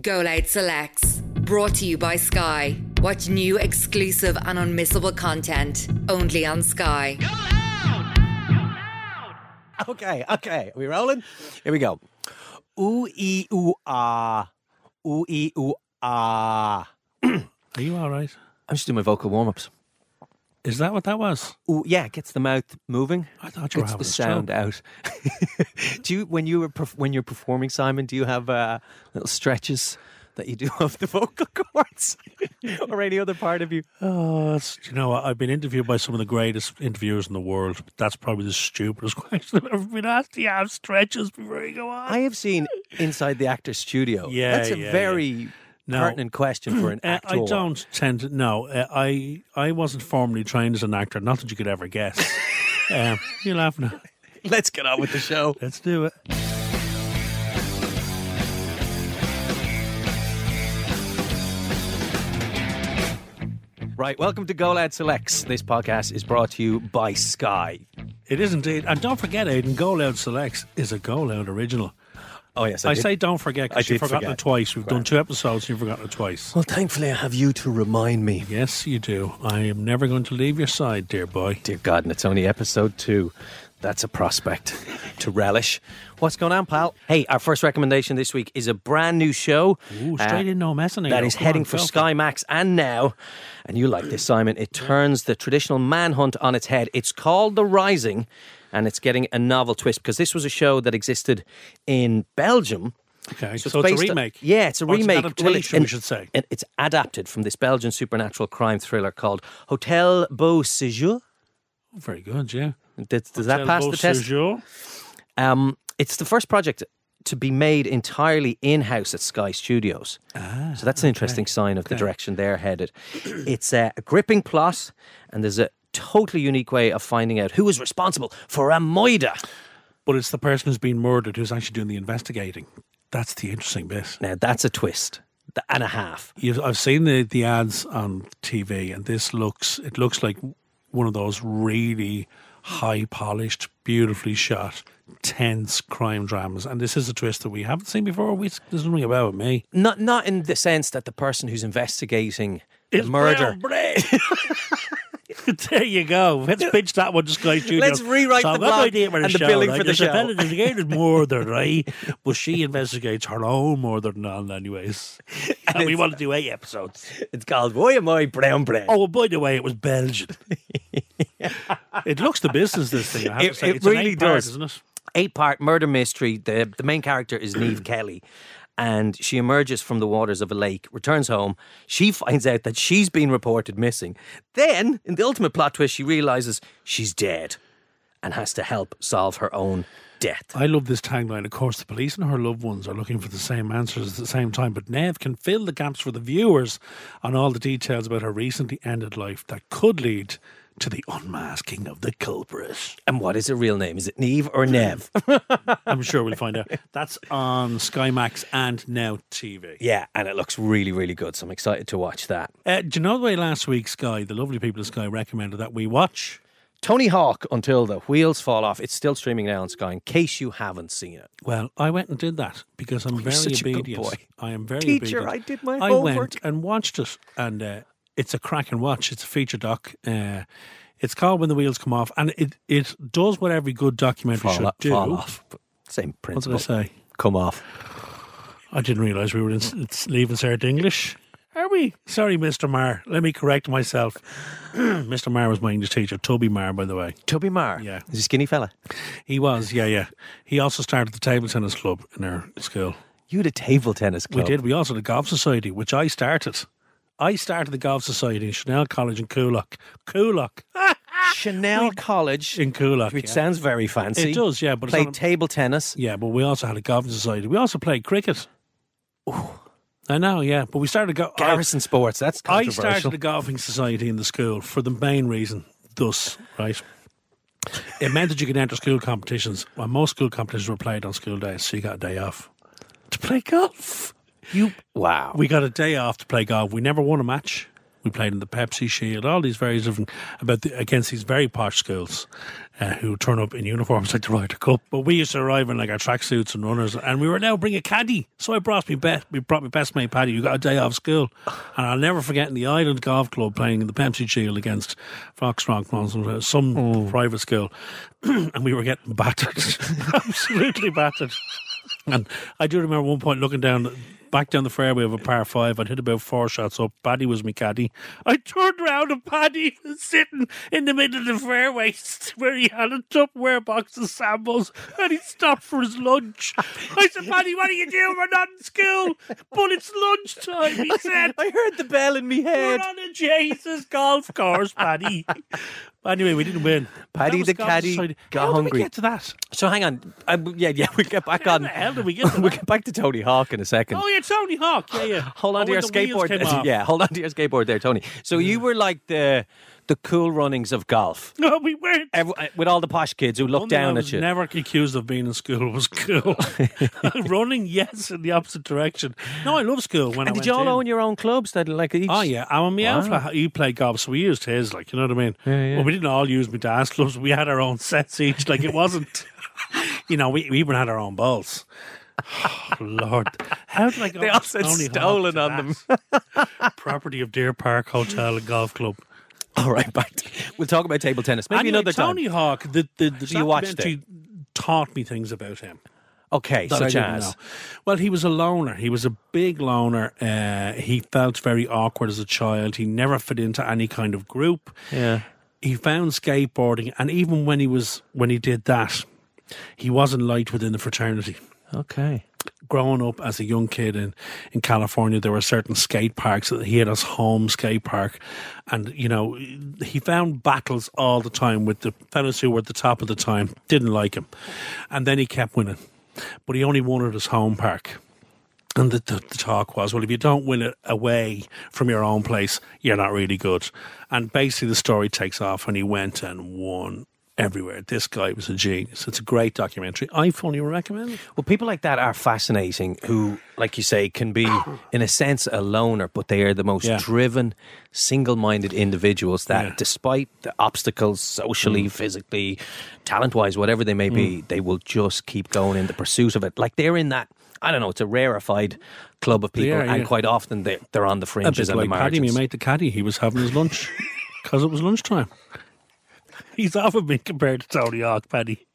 Go Loud Selects. Brought to you by Sky. Watch new, exclusive, and unmissable content only on Sky. Okay, okay. Are we rolling? Here we go. Ooh ee ooh ah. Ooh ee ooh ah. Are you all right? I'm just doing my vocal warm ups. Is that what that was? Ooh, yeah, it gets the mouth moving. I thought you were Gets having the sound out. do you when you were when you're performing, Simon? Do you have uh, little stretches that you do of the vocal cords or any other part of you? Oh, you know. I've been interviewed by some of the greatest interviewers in the world. But that's probably the stupidest question I've ever been asked. Do you have stretches before you go on? I have seen inside the actor's studio. Yeah, that's a yeah, very No. pertinent question for an Uh, actor. I don't tend to. No, uh, I I wasn't formally trained as an actor. Not that you could ever guess. um, you're laughing. Let's get on with the show. Let's do it. Right, welcome to Go Loud Selects. This podcast is brought to you by Sky. It is indeed. And don't forget, Aidan, Go Loud Selects is a Go Loud original. Oh yes, I, did. say don't forget I because you've it twice. We've done two episodes and you've forgotten it twice. Well, thankfully, I have you to remind me. Yes, you do. I am never going to leave your side, dear boy. Dear God, and it's only episode two. That's a prospect to relish. What's going on, pal? Hey, our first recommendation this week is a brand new show. Ooh, straight uh, in, no messing. that is heading for Sky Max and now. And you like this, Simon. It turns the traditional manhunt on its head. It's called The Rising, and it's getting a novel twist because this was a show that existed in Belgium. Okay, so, So it's, based a on- remake. yeah, it's a Or it's an remake. adaptation, it- we should say. it- it's adapted from this Belgian supernatural crime thriller called Hotel Beau Séjour. Very good, yeah. Does, does that pass the test? Um, it's the first project to be made entirely in house at Sky Studios. so that's an interesting sign of the direction they're headed. It's a gripping plot, and there's a totally unique way of finding out who is responsible for a moida. But it's the person who's been murdered who's actually doing the investigating. That's the interesting bit. Now, that's a twist and a half. You've, I've seen the, the ads on TV, and this looks it looks like one of those really high polished, beautifully shot, tense crime dramas. And this is a twist that we haven't seen before. We, doesn't ring a me. Not, not in the sense that the person who's investigating It's murder. brown there you go. Let's pitch that one to Sky Studios. Let's rewrite so the blog idea and the show, billing right? for the There's show. again is murder, right? But she investigates her own murder and all, anyways. And, we want to do eight episodes. It's called Why Am I Brown Bread? Oh, by the way, it was Belgian. it looks the business, this thing. I have It- to say. it it's really eight part, does. isn't it? eight part murder mystery. The the main character is Neve Kelly. And she emerges from the waters of a lake, returns home. She finds out that she's been reported missing. Then, in the ultimate plot twist, she realizes she's dead and has to help solve her own death. I love this tagline. Of course, the police and her loved ones are looking for the same answers at the same time, but Nev can fill the gaps for the viewers on all the details about her recently ended life that could lead to the unmasking of the culprit. And what is her real name? Is it Neve or Nev? I'm sure we'll find out. That's on Sky Max and now TV. yeah, and it looks really, really good. So I'm excited to watch that. Uh, do you know the way last week Sky, the lovely people of Sky, recommended that we watch? Tony Hawk Until the Wheels Fall Off. It's still streaming now on Sky in case you haven't seen it. Well, I went and did that because I'm very such a good obedient. boy. I am very Teacher, obedient. I did my I homework. went and watched it, and uh, it's a cracking watch. It's a feature doc. Uh, it's called When the Wheels Come Off, and it, it does what every good documentary Fall, should do. fall off. Same What did. I say? Come off. I didn't realise we were in, it's leaving cert English. Are we? Sorry, Mr. Marr. Let me correct myself. Mr. Marr was my English teacher. Toby Marr, by the way. Toby Marr. Yeah. He's a skinny fella. He was, yeah, yeah. He also started the table tennis club in our school. You had a table tennis club. We did. We also had the golf society, which I started. I started the golf society in Chanel College in Coolock. Coolock. Chanel College, In Coolock. which yeah. sounds very fancy. It does, yeah. But Played a- table tennis. yeah, but we also had a golf society. We also played cricket. I know, yeah. But we started go- Garrison Sports. That's I started the golfing society in the school for the main reason, thus, right? It meant that you could enter school competitions. Well, most school competitions were played on school days, so you got a day off to play golf. You. Wow. We got a day off to play golf. We never won a match. We played in the Pepsi Shield, all these various different about the, against these very posh schools uh, who turn up in uniforms like the Ryder Cup. But we used to arrive in like our tracksuits and runners, and we were now bring a caddy. So I brought me best, we brought my best mate Paddy. who got a day off school, and I'll never forget in the Island Golf Club playing in the Pepsi Shield against Foxrock, some, some private school, and we were getting battered, absolutely battered. And I do remember one point looking down back down the fairway of a par five. I'd hit about four shots up. Paddy was my caddy. I turned around and Paddy was sitting in the middle of the fairway where he had a Tupperware box of samples and he stopped for his lunch. I said, Paddy, what are you doing? We're not in school. But it's lunchtime, he said. I heard the bell in me head We're on a Jesus golf course, Paddy. anyway, we didn't win. Paddy the caddy got How did hungry. we get to that? So hang on. Um, yeah, yeah, we'll get back How on. the hell did we get to We'll get back to Tony Hawk in a second. Oh, yeah, Tony Hawk. Yeah, yeah. Hold on Oh, to your when the wheels skateboard. Yeah, hold on to your skateboard there, Tony. So you were like the the cool runnings of golf. No, we weren't. Every, uh, with all the posh kids who look One I down was at you. Never accused of being in school was cool. Running, yes, in the opposite direction. No, I love school. When I did you all in. own your own clubs that like each? Oh yeah, I mean, Wow. wow. he played golf, so we used his. Like, you know what I mean? Yeah, yeah. Well, we didn't all use my dad's clubs. We had our own sets each. Like, it wasn't. you know, we, we even had our own balls. Oh, Lord, how did I go? They all said stolen to on them. Property of Deer Park Hotel and Golf Club. All right. To, we'll talk about table tennis maybe Anyway, another time. Tony Hawk, the the, the So you watched documentary taught me things about him. Okay, that such as. Well, he was a loner. He was a big loner. Uh, he felt very awkward as a child. He never fit into any kind of group. yeah. He found skateboarding, and even when he was when he did that, he wasn't liked within the fraternity. Okay. Growing up as a young kid in, in California, there were certain skate parks that he had his home skate park, and you know he found battles all the time with the fellas who were at the top of the time. Didn't like him, and then he kept winning, but he only won at his home park. And the, the, the talk was, well, if you don't win it away from your own place, you're not really good. And basically, the story takes off, and he went and won everywhere. This guy was a genius. It's a great documentary. I fully recommend it. Well, people like that are fascinating who, like you say, can be, in a sense, a loner, but they are the most Yeah. driven, single minded individuals that, Yeah. Mm. despite the obstacles, socially, physically, talent wise, whatever they may be, they will just keep going in the pursuit of it. Like they're in that. I don't know. It's a rarefied club of people, are, and yeah. quite often they, they're on the fringes and like the Paddy, my mate the caddy. He was having his lunch because it was lunchtime. He's often been compared to Tony Hawk, Paddy.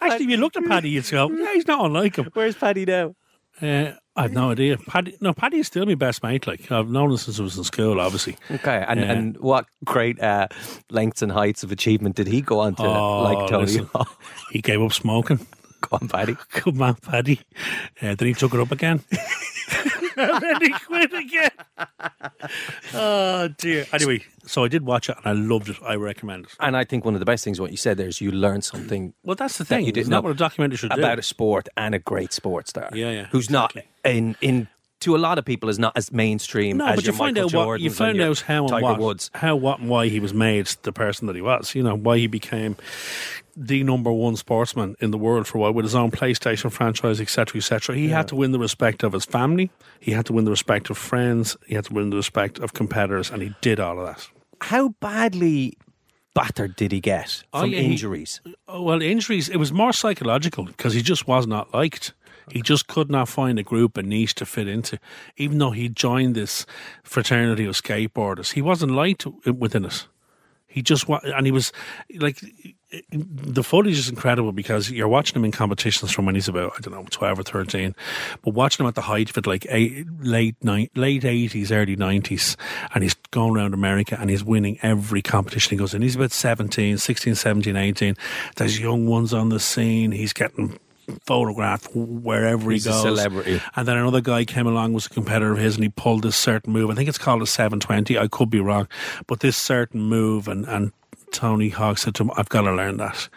Actually, if you looked at Paddy, you'd go, yeah, he's not unlike him. Where's Paddy now? Uh, I have no idea. Paddy, no, Paddy is still my best mate. Like I've known him since I was in school, obviously. Okay, and, Yeah. and what great uh, lengths and heights of achievement did he go on to, Oh, like Tony? listen. Hawk? He gave up smoking. Go on, Paddy. Good man, Paddy. Uh, then he took it up again. and then he quit again. oh dear. Anyway, so I did watch it and I loved it. I recommend it. And I think one of the best things what you said there is you learn something Well, that's the that thing. you didn't Isn't know what a documentary should do. about do? a sport and a great sports star. Yeah, yeah, Who's not in in to a lot of people is not as mainstream No, as but you find Michael out what you and found out how and Tiger what, Woods. how, what, and why he was made the person that he was. You know why he became the number one sportsman in the world for a while with his own PlayStation franchise, etc., etc. He had to win the respect of his family. He had to win the respect of friends. He had to win the respect of competitors, and he did all of that. How badly battered did he get Oh, from yeah, he- injuries? Oh, well, injuries. It was more psychological because he just was not liked. He just could not find a group, a niche to fit into. Even though he joined this fraternity of skateboarders, he wasn't liked within it. He just and he was like the footage is incredible because you're watching him in competitions from when he's about I don't know twelve or thirteen, but watching him at the height of it, like eight, late ni- late eighties, early nineties, and he's going around America and he's winning every competition he goes in. He's about 17, 16, 17, 18. There's young ones on the scene. He's getting photographed wherever He's he goes. celebrity. And then another guy came along, was a competitor of his, and he pulled this certain move. I think it's called a 720. I could be wrong. But this certain move, and, and Tony Hawk said to him, I've got to learn that.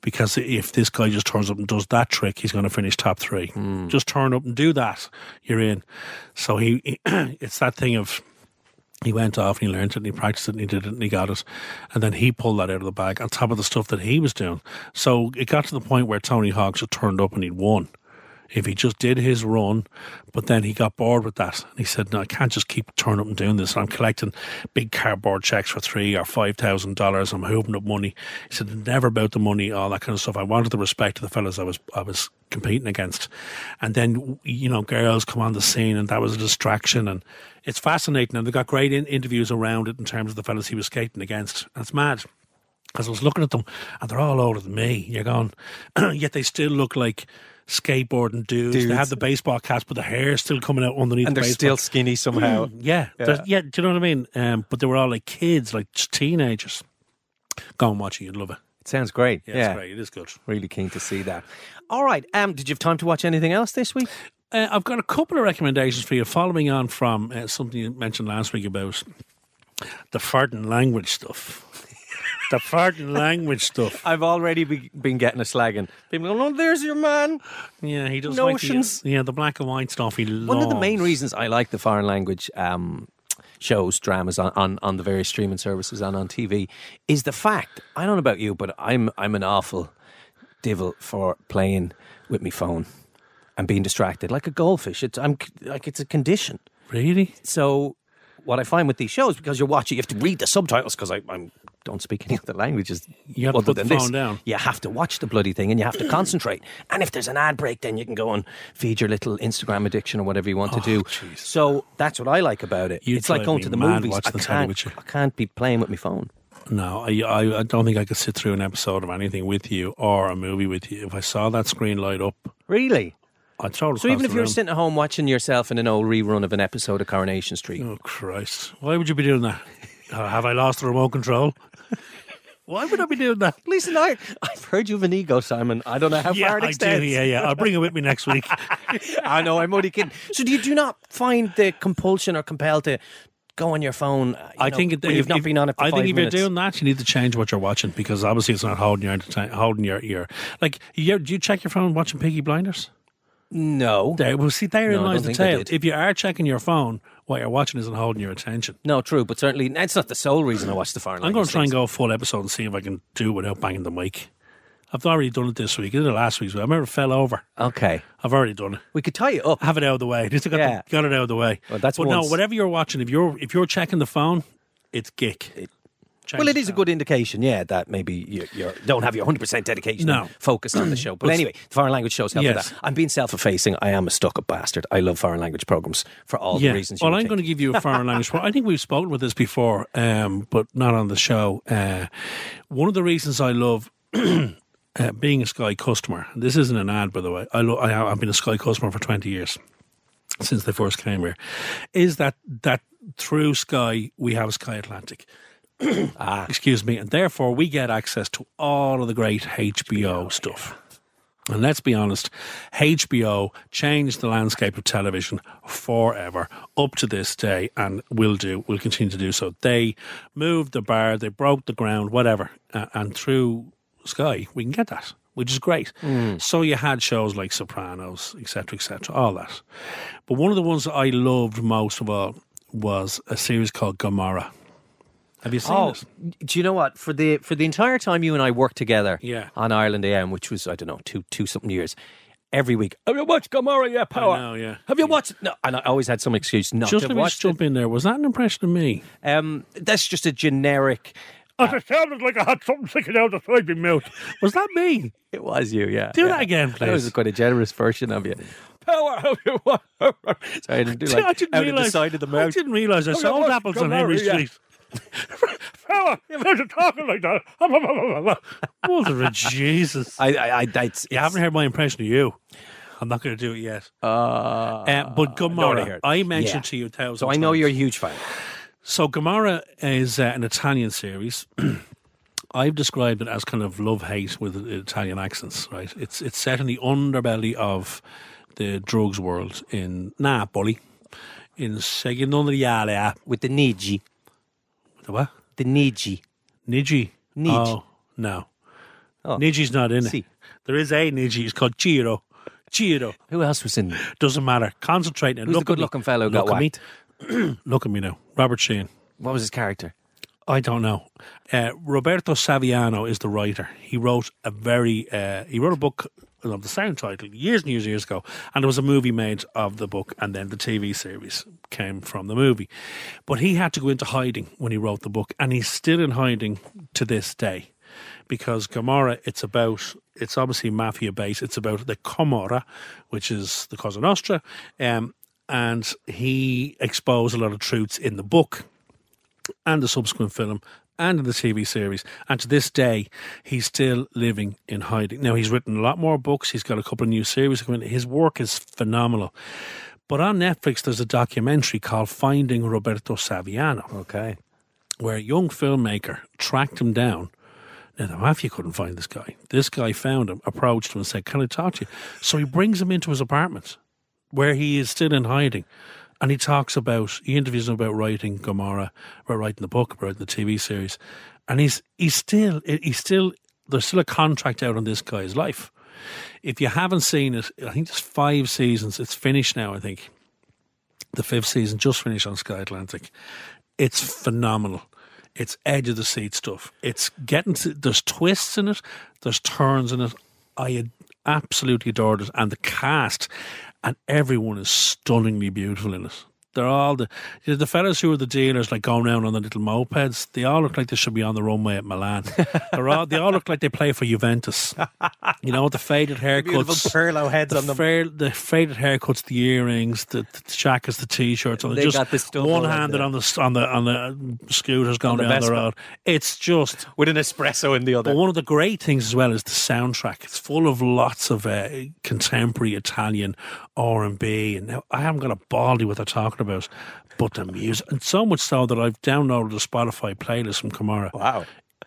Because if this guy just turns up and does that trick, he's going to finish top three. Hmm. Just turn up and do that, you're in. So he, it's that thing of he went off and he learned it and he practiced it and he did it and he got it. And then he pulled that out of the bag on top of the stuff that he was doing. So it got to the point where Tony Hawk just turned up and he'd won. If he just did his run, but then he got bored with that. And he said, No, I can't just keep turning up and doing this. I'm collecting big cardboard checks for three or five thousand dollars. I'm hooping up money. He said, Never about the money, all that kind of stuff. I wanted the respect of the fellas I was I was competing against. And then, you know, girls come on the scene and that was a distraction. And it's fascinating. And they got great in- interviews around it in terms of the fellas he was skating against. It's mad. Because I was looking at them and they're all older than me. You're going, yet they still look like skateboarding dudes. Dudes. They had the baseball caps, but the hair's still coming out underneath And the they're baseball. still skinny somehow. Yeah, yeah, yeah. Do you know what I mean? Um, but they were all like kids, like teenagers. Go and watch it; you'd love it. It sounds great. Yeah, Yeah, it's great. It is good. really keen to see that. All right. Um, did you have time to watch anything else this week? Uh, I've got a couple of recommendations for you, following on from uh, something you mentioned last week about the farting language stuff. The farting language stuff. I've already be, been getting a slagging. People going, "Oh, there's your man." Yeah, he does Notions. Like the, yeah, the black and white stuff. He One of the main reasons I like the foreign language um, shows, dramas on, on, on the various streaming services and on TV is the fact. I don't know about you, but I'm I'm an awful devil for playing with my phone and being distracted like a goldfish. It's I'm like it's a condition. really. So what I find with these shows because you're watching, you have to read the subtitles because I I'm, don't speak any other languages. You have to put the phone this. down. You have to watch the bloody thing and you have to concentrate. And if there's an ad break, then you can go and feed your little Instagram addiction or whatever you want to oh, do. Oh, jeez. So that's what I like about it. You it's like going to the mad movies. I can't. I can't be playing with my phone. No, I, I I don't think I could sit through an episode of anything with you or a movie with you. If I saw that screen light up, Really? It So even if you're sitting at home watching yourself in an old rerun of an episode of Coronation Street, Oh Christ! Why would you be doing that? Uh, have I lost the remote control? Why would I be doing that? listen, I, I've heard you have an ego, Simon. I don't know how yeah, far it I extends. do. Yeah, yeah. I'll bring it with me next week. I know, I'm only kidding. So do you do not find the compulsion or compelled to go on your phone? uh, you I know, think it, when you've if- not if- been on it for I think if minutes? you're doing that, you need to change what you're watching because obviously it's not holding your holding your ear. Like, you, do you check your phone watching Peaky Blinders? No, There, well, see, therein No, lies the think I tail. did. If you are checking your phone, what you're watching isn't holding your attention. no, true, but certainly that's not the sole reason I watch the foreign I'm going to try and go a full episode and see if I can do it without banging the mic. I've already done it this week. I did it last week. I remember it fell over. Okay, I've already done it. we could tie it up. Have it out of the way. Just got, Yeah. the, got it out of the way. Well, that's but no, whatever you're watching, if you're if you're checking the phone, it's gick. Change Well, it is a good indication, yeah, that maybe you you don't have your 100% dedication No. and focus on the show. But anyway, the foreign language shows help Yes. that. I'm being self-effacing. I am a stuck-up bastard. I love foreign language programs for all Yeah. the reasons you Well, I'm going to give you a foreign language. I think we've spoken with this before, um, but not on the show. Uh, one of the reasons I love uh, being a Sky customer. This isn't an ad, by the way. I lo- I, have- I've been a Sky customer for 20 years since they first came here. Is that that through Sky we have Sky Atlantic? Ah. Excuse me, and therefore we get access to all of the great HBO stuff. And let's be honest, HBO changed the landscape of television forever up to this day and will do, will continue to do so. They moved the bar, they broke the ground, whatever. Uh, and through Sky, we can get that, which is great. So you had shows like Sopranos, etc., etc., all that. But one of the ones that I loved most of all was a series called Gomorrah. Have you seen Oh, it? do you know what? For the for the entire time you and I worked together Yeah. on Ireland AM, which was I don't know two two something years, every week. Have you watched Gomorrah? Yeah, power. I know, yeah. Have you watched? No, and I always had some excuse not Just to let have me watched just jump in there. Was that an impression of me? Um, that's just a generic. it sounded like I had something sticking out the side of my mouth. Was that me? It was you, yeah. Do yeah. that again, please. That was quite a generous version of you. Power, have you watched? Sorry, I didn't do like I didn't out of realize. the side of the I didn't realize I you sold apples on Gomorrah, Henry yeah. Street. Fella, you're talking like that. Mother of Jesus! I, I, I that's, You haven't heard my impression of you. I'm not going to do it yet. Uh, Uh, but I wanna Gomorrah. I mentioned Yeah. to you a thousand. so I know times. you're a huge fan. So Gomorrah is uh, an Italian series. I've described it as kind of love hate with Italian accents. Right? It's it's set in the underbelly of the drugs world in Napoli, in Secondigliano. With the Niji. The what? The Niji. Niji. Nij. Oh no, Oh. Niji's not in it. There is a Niji. It's called Ciro. Ciro. Who else was in? doesn't matter. Concentrate and Who's look the at me. good-looking fellow Look got at me. look at me now. Robert Sheen. What was his character? I don't know. Uh, Roberto Saviano is the writer. He wrote a very uh, he wrote a book of the sound title years and years and years ago. And there was a movie made of the book, and then the TV series came from the movie. But he had to go into hiding when he wrote the book, and he's still in hiding to this day. Because Gomorrah, it's about, it's obviously mafia based. It's about the Camorra, which is the Cosa Nostra. Um, and he exposed a lot of truths in the book and the subsequent film and in the TV series. And to this day, he's still living in hiding. Now, he's written a lot more books. He's got a couple of new series coming. His work is phenomenal. But on Netflix, there's a documentary called Finding Roberto Saviano, Okay. where a young filmmaker tracked him down. Now, the mafia couldn't find this guy. This guy found him, approached him, and said, Can I talk to you? So he brings him into his apartment where he is still in hiding. And he talks about, he interviews him about writing Gomorrah, about writing the book, about the TV series. And he's, he's still, he's still, there's still a contract out on this guy's life. If you haven't seen it, I think there's five seasons. It's finished now, I think. The fifth season just finished on Sky Atlantic. It's phenomenal. It's edge of the seat stuff. It's getting to, there's twists in it, there's turns in it. I absolutely adored it. And the cast, and everyone is stunningly beautiful in it. They're all the you know, the fellas who are the dealers, like going around on the little mopeds. They all look like they should be on the runway at Milan. They're all they all look like they play for Juventus. You know, the faded haircuts, Beautiful Perlo heads the on them. fair, the faded haircuts, the earrings, the, the jackets, the t-shirts, and They just got the stuff one all handed on the on the on the scooters going the down the road. It's just With an espresso in the other. but one of the great things as well is the soundtrack. It's full of lots of uh, contemporary Italian R and B, and now I haven't got a baldy what they're talking about, but the music, and so much so that I've downloaded a Spotify playlist from Gomorrah. Wow.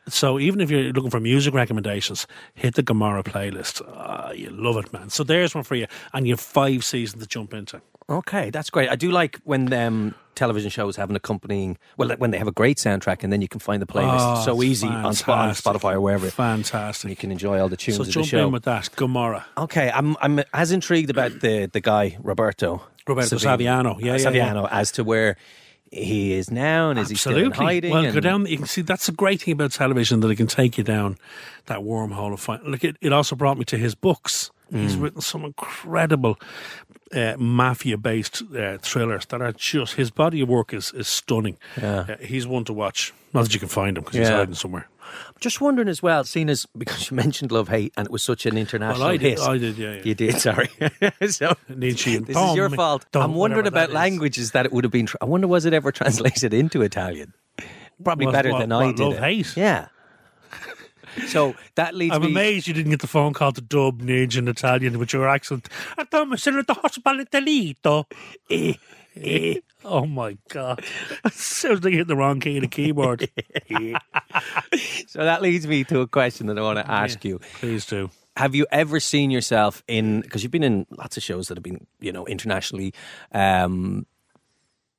So even if you're looking for music recommendations, hit the Gomorrah playlist. Ah, you love it, man. So there's one for you, and you have five seasons to jump into. Okay, that's great. I do like when um, television shows have an accompanying, well, when they have a great soundtrack and then you can find the playlist Oh, so easy on, on. Spotify or wherever. Fantastic. you can enjoy all the tunes So of the jump show. in with that, Gomorrah. Okay, I'm I'm as intrigued about the the guy Roberto Roberto Savino- Saviano. Yeah, uh, yeah, yeah. Saviano as to where he is now and is he still in hiding? Well, go and- down. You can see that's a great thing about television that it can take you down that wormhole of fun. Look, it, it also brought me to his books. He's Mm. written some incredible uh, mafia-based uh, thrillers that are just his body of work is is stunning. Yeah. Uh, he's one to watch. Not that you can find him because he's hiding somewhere. I'm just wondering as well, seeing as because you mentioned Love Hate and it was such an international Well, I did. I did. Yeah. yeah. You did, sorry. so Nidge and this is your fault. Tom, I'm wondering about that languages that it would have been. Tr- I wonder was it ever translated into Italian? Probably better what- than I did. Love it. Hate? Yeah. so that leads I'm me. amazed you didn't get the phone call to dub Nidge in Italian with your accent. I thought I'm sitting at the hospital. Eh, eh. Oh my god! Sounds like you hit the wrong key of the keyboard. So that leads me to a question that I want to ask you. Please do. Have you ever seen yourself in? Because you've been in lots of shows that have been, you know, internationally. Um,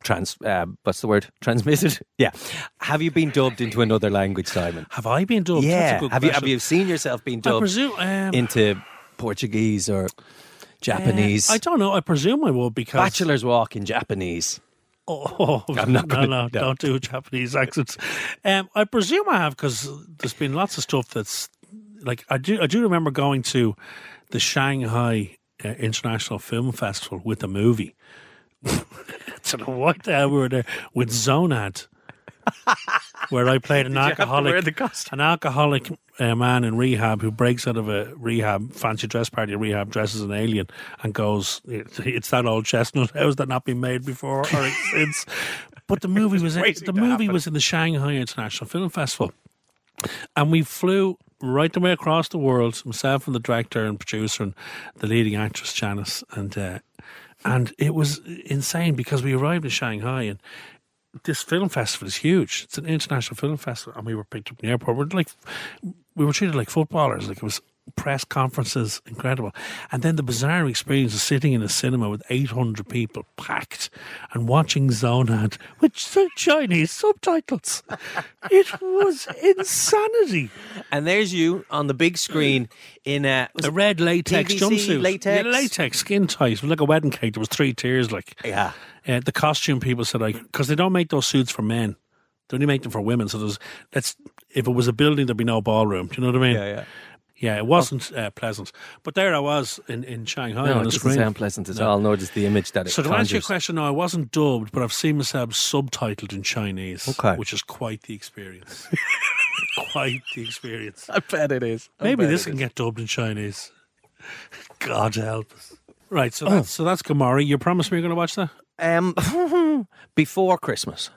Trans, uh, what's the word? Transmitted. Yeah. Have you been dubbed into another language, Simon? Have I been dubbed? Yeah. Have you have you seen yourself being dubbed presume. Um, into Portuguese or Japanese? uh, I don't know. I presume I will because Bachelors Walk in Japanese. Oh, I'm not no, gonna- no, no. don't do Japanese accents. Um, I presume I have because there's been lots of stuff that's like I do. I do remember going to the Shanghai uh, International Film Festival with a movie. I don't know what the hell we were there with Zonad, where I played an you have to alcoholic, an alcoholic uh, man in rehab who breaks out of a rehab fancy dress party rehab, dresses an alien, and goes, "It's, it's that old chestnut house that not been made before or since." But the movie was in, the movie happen. was in the Shanghai International Film Festival, and we flew right the way across the world. Myself and the director and producer and the leading actress Janice, and uh, and it was insane because we arrived in Shanghai and this film festival is huge. It's an international film festival, and we were picked up in the airport. We're like, we were treated like footballers. Like it was press conferences, incredible. And then the bizarre experience of sitting in a cinema with 800 people packed and watching Zonad with Chinese subtitles. it was insanity. And there's you on the big screen in a. A red latex PVC jumpsuit, latex? yeah, latex, skin tight. It was like a wedding cake. There was three tiers, like. Yeah. Uh, the costume people said like because they don't make those suits for men, they only make them for women. So there's that's if it was a building, there'd be no ballroom. Do you know what I mean? Yeah, yeah. Yeah, it wasn't uh, pleasant. But there I was in, in Shanghai No, on it the doesn't screen. sound pleasant at all, nor does the image that it So to answer your question, no, I wasn't dubbed, but I've seen myself subtitled in Chinese, Okay. which is quite the experience. quite the experience. I bet it is. I Maybe this can is. get dubbed in Chinese. God help us. Right, so Oh. that's so that's Gomorrah. You promised me you're going to watch that. Um, before Christmas.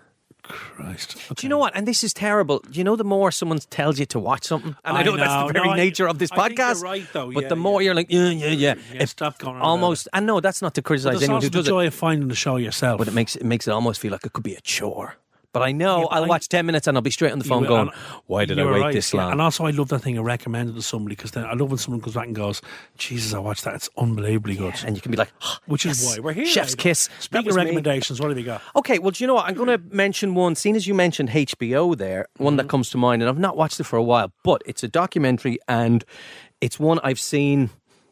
Christ. Do you know what? And this is terrible. Do you know the more someone tells you to watch something, and I, I know, that's the very No, nature of this I podcast. right, though. But Yeah, the more yeah. you're like, yeah, yeah, yeah, Yeah, it stop going on almost. And no, that's not to criticize anyone who the does it, joy of finding the show yourself. but it makes it makes it almost feel like it could be a chore. But I know Yeah, but I'll I- watch ten minutes and I'll be straight on the phone will, going, "Why did I wait right, this yeah. long?" And also, I love that thing I recommended to somebody because then I love when someone comes back and goes, "Jesus, I watched that. It's unbelievably good." and you can be like, Which is why we're here. Chef's kiss. Speaking of me. recommendations, what have you got? Okay, well, do you know what? I'm going to mention one. Seeing as you mentioned HBO there, one Mm-hmm. that comes to mind, and I've not watched it for a while, but it's a documentary and it's one I've seen,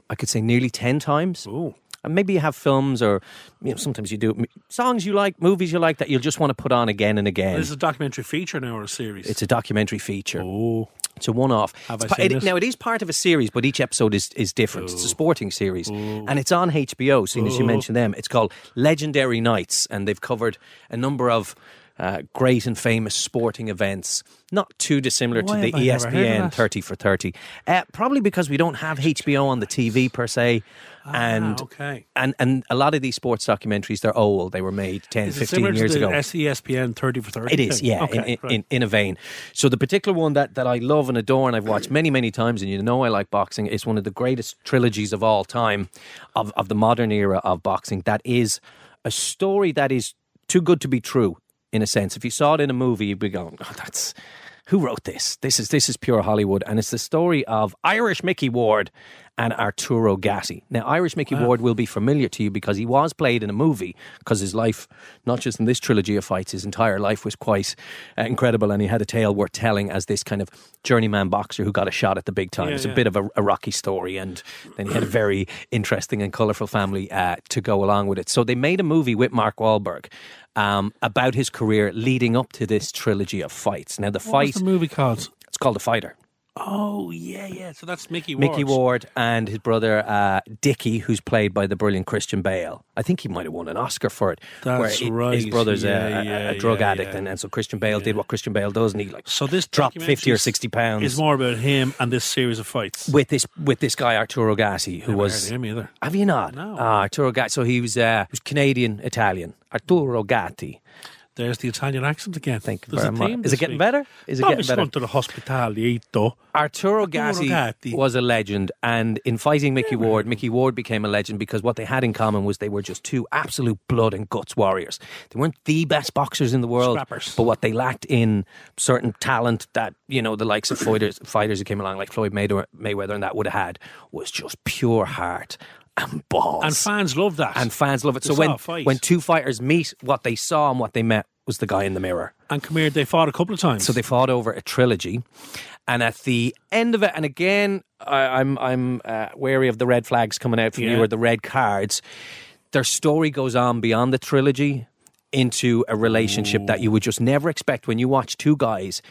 I could say, nearly 10 times. Ooh. And maybe you have films or you know, sometimes you do songs you like, movies you like that you'll just want to put on again and again. This is a documentary feature now or a series? It's a documentary feature. oh, It's a one-off. Have It's I seen it- it? Now it is part of a series, but each episode is is different. It's a sporting series, and it's on HBO. Seeing as you mentioned them, it's called Legendary Nights, and they've covered a number of. Uh, great and famous sporting events, not too dissimilar Why to the have I never heard of ESPN 30 for 30. Uh, probably because we don't have HBO on the TV per se. And Ah, okay. and and a lot of these sports documentaries, they're old. They were made 10, Is it 15 similar years ago. SESPN 30 for 30? It is, thing? yeah, Okay, in, in, right. in, in a vein. So the particular one that, that I love and adore and I've watched many, many times, and you know I like boxing, is one of the greatest trilogies of all time of, of the modern era of boxing. That is a story that is too good to be true, in a sense. If you saw it in a movie, you'd be going, oh, that's... Who wrote this? This is this is pure Hollywood, and it's the story of Irish Mickey Ward and Arturo Gatti. Now, Irish Mickey Ward will be familiar to you because he was played in a movie. Because his life, not just in this trilogy of fights, his entire life was quite uh, incredible, and he had a tale worth telling as this kind of journeyman boxer who got a shot at the big time. Yeah, it's a bit of a, a rocky story, and then he had a very interesting and colourful family uh, to go along with it. So they made a movie with Mark Wahlberg. Um, about his career leading up to this trilogy of fights. Now, the What fight, the movie called? it's called The Fighter. Oh, yeah, yeah. So that's Mickey Ward. Mickey Ward and his brother uh, Dickie, who's played by the brilliant Christian Bale. I think he might have won an Oscar for it. That's where he- right. His brother's Yeah, a, yeah, a drug yeah, addict, and, and so Christian Bale did what Christian Bale does, and he like So this dropped fifty or sixty pounds It's more about him and this series of fights. with this with this guy Arturo Gatti, who Never was heard of him either. have you not? No. Ah, Arturo Gatti. So he was uh, he was Canadian Italian. Arturo Gatti. There's the Italian accent again. Thank you There's very much. Is it getting week. better? Is it getting better? to the hospitalito. Arturo Gatti Gatti. was a legend, and in fighting Mickey Ward, Mickey Ward became a legend because what they had in common was they were just two absolute blood and guts warriors. They weren't the best boxers in the world, Scrappers. but what they lacked in certain talent that you know the likes of fighters, fighters who came along like Floyd Mayweather, Mayweather and that would have had was just pure heart and balls. And fans love that. And fans love it. They So when when two fighters meet, what they saw and what they met was the guy in the mirror. And come here, they fought a couple of times. So they fought over a trilogy, and at the end of it, and again, I, I'm I'm uh, wary of the red flags coming out from Yeah. you or the red cards. Their story goes on beyond the trilogy into a relationship that you would just never expect when you watch two guys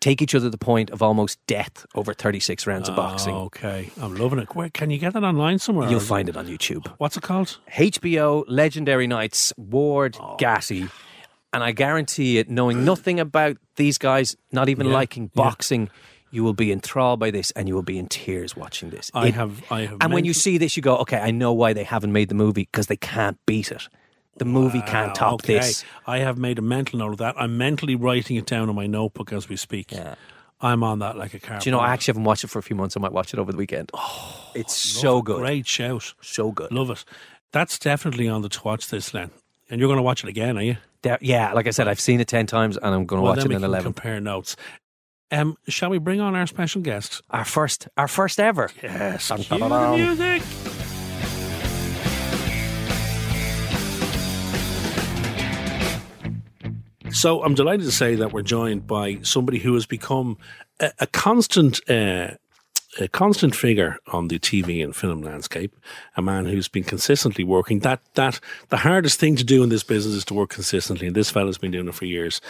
take each other to the point of almost death over 36 rounds of oh, boxing. Okay, I'm loving it. Where can you get that online somewhere? You'll find it on YouTube. What's it called? HBO Legendary Nights, Ward, Oh. Gatti. And I guarantee it, knowing nothing about these guys, not even Yeah, liking yeah. boxing, you will be enthralled by this and you will be in tears watching this. I It- have. I have. and when you see this, you go, okay, I know why they haven't made the movie because they can't beat it. The movie can't top okay. this. I have made a mental note of that. I'm mentally writing it down on my notebook as we speak. Yeah. I'm on that like a car. Do you know, I actually haven't watched it for a few months. I might watch it over the weekend. Oh, it's so good. Great shout. So good. Love it. That's definitely on the to watch this, Len. And you're going to watch it again, are you? De- yeah, like I said, I've seen it 10 times and I'm going to well, watch it in 11. compare notes. Um, shall we bring on our special guest? Our first, our first ever. Yes. Dun, Cue dun, the dun. music. So I'm delighted to say that we're joined by somebody who has become a, a constant, uh, a constant figure on the TV and film landscape. A man who's been consistently working. That that the hardest thing to do in this business is to work consistently, and this fellow's been doing it for years.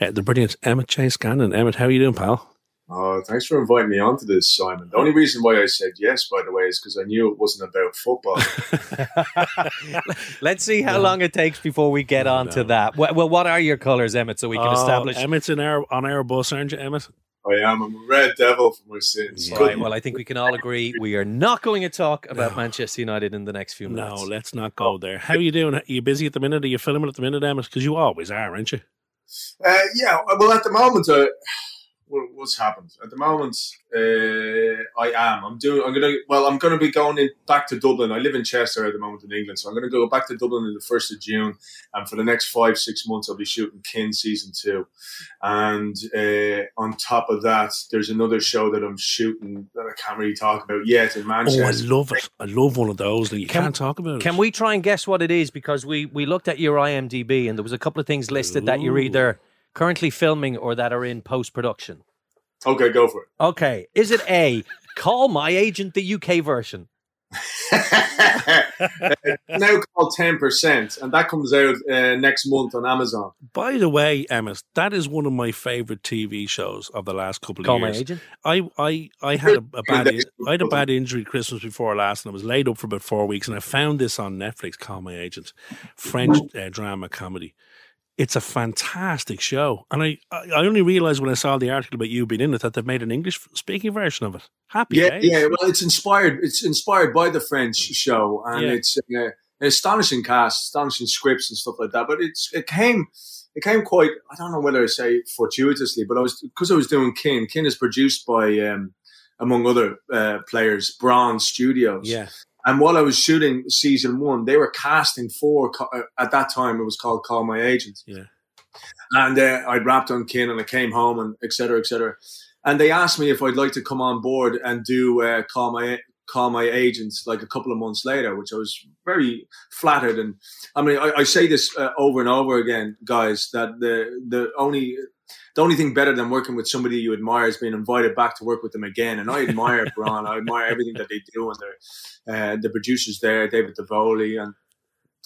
Uh, the brilliant Emmett Scanlan. Emmett, how are you doing, pal? Oh, thanks for inviting me onto this, Simon. The only reason why I said yes, by the way, is because I knew it wasn't about football. Let's see how long it takes before we get on to that. Well, well, what are your colours, Emmett, so we can Oh, establish? Emmett's in our on our bus, aren't you, Emmett? I am. I'm a red devil for my sins. Right, well, I think we can all agree we are not going to talk about Manchester United in the next few minutes. No, let's not go there. How are you doing? Are you busy at the minute? Are you filming at the minute, Emmett? Because you always are, aren't you? Uh, yeah, well, at the moment, uh, what- what's happened? At the moment, uh, I am. I'm doing. I'm gonna. Well, I'm gonna be going in, back to Dublin. I live in Chester at the moment in England, so I'm gonna go back to Dublin on the first of June, and for the next five six months, I'll be shooting Kin season two, and uh, on top of that, there's another show that I'm shooting that I can't really talk about yet in Manchester. Oh, I love it. I love one of those that you Can- can't talk about. it. Can we try and guess what it is? Because we, we looked at your IMDb and there was a couple of things listed that you're either currently filming or that are in post production. okay, go for it. Okay. Is it A, Call My Agent, the UK version? now called ten percent, and that comes out uh, next month on Amazon. By the way, Emmett, that is one of my favorite TV shows of the last couple of years. Call My. Agent? I, I, I had a, a bad. I had a bad injury Christmas before last, and I was laid up for about four weeks. And I found this on Netflix. Call my agent, French uh, drama comedy. It's a fantastic show, and I, I only realized when I saw the article about you being in it that they've made an English speaking version of it. Happy Yeah, days. yeah. Well, it's inspired. It's inspired by the French show, and Yeah. it's uh, an astonishing cast, astonishing scripts and stuff like that. But it's it came it came quite. I don't know whether I say fortuitously, but I was because I was doing Kin. Kin is produced by um, among other uh, players, Bron Studios. yeah. And while I was shooting season one, they were casting for uh, at that time it was called Call My Agent. Yeah. And uh, I'd wrapped on Kin and I came home and et cetera, et cetera. And they asked me if I'd like to come on board and do uh, Call My Call My Agent like a couple of months later, which I was very flattered. And I mean, I, I say this uh, over and over again, guys, that the the only the only thing better than working with somebody you admire is being invited back to work with them again. And I admire Bron. I admire everything that they do, and their uh, the producers there, David Davoli, and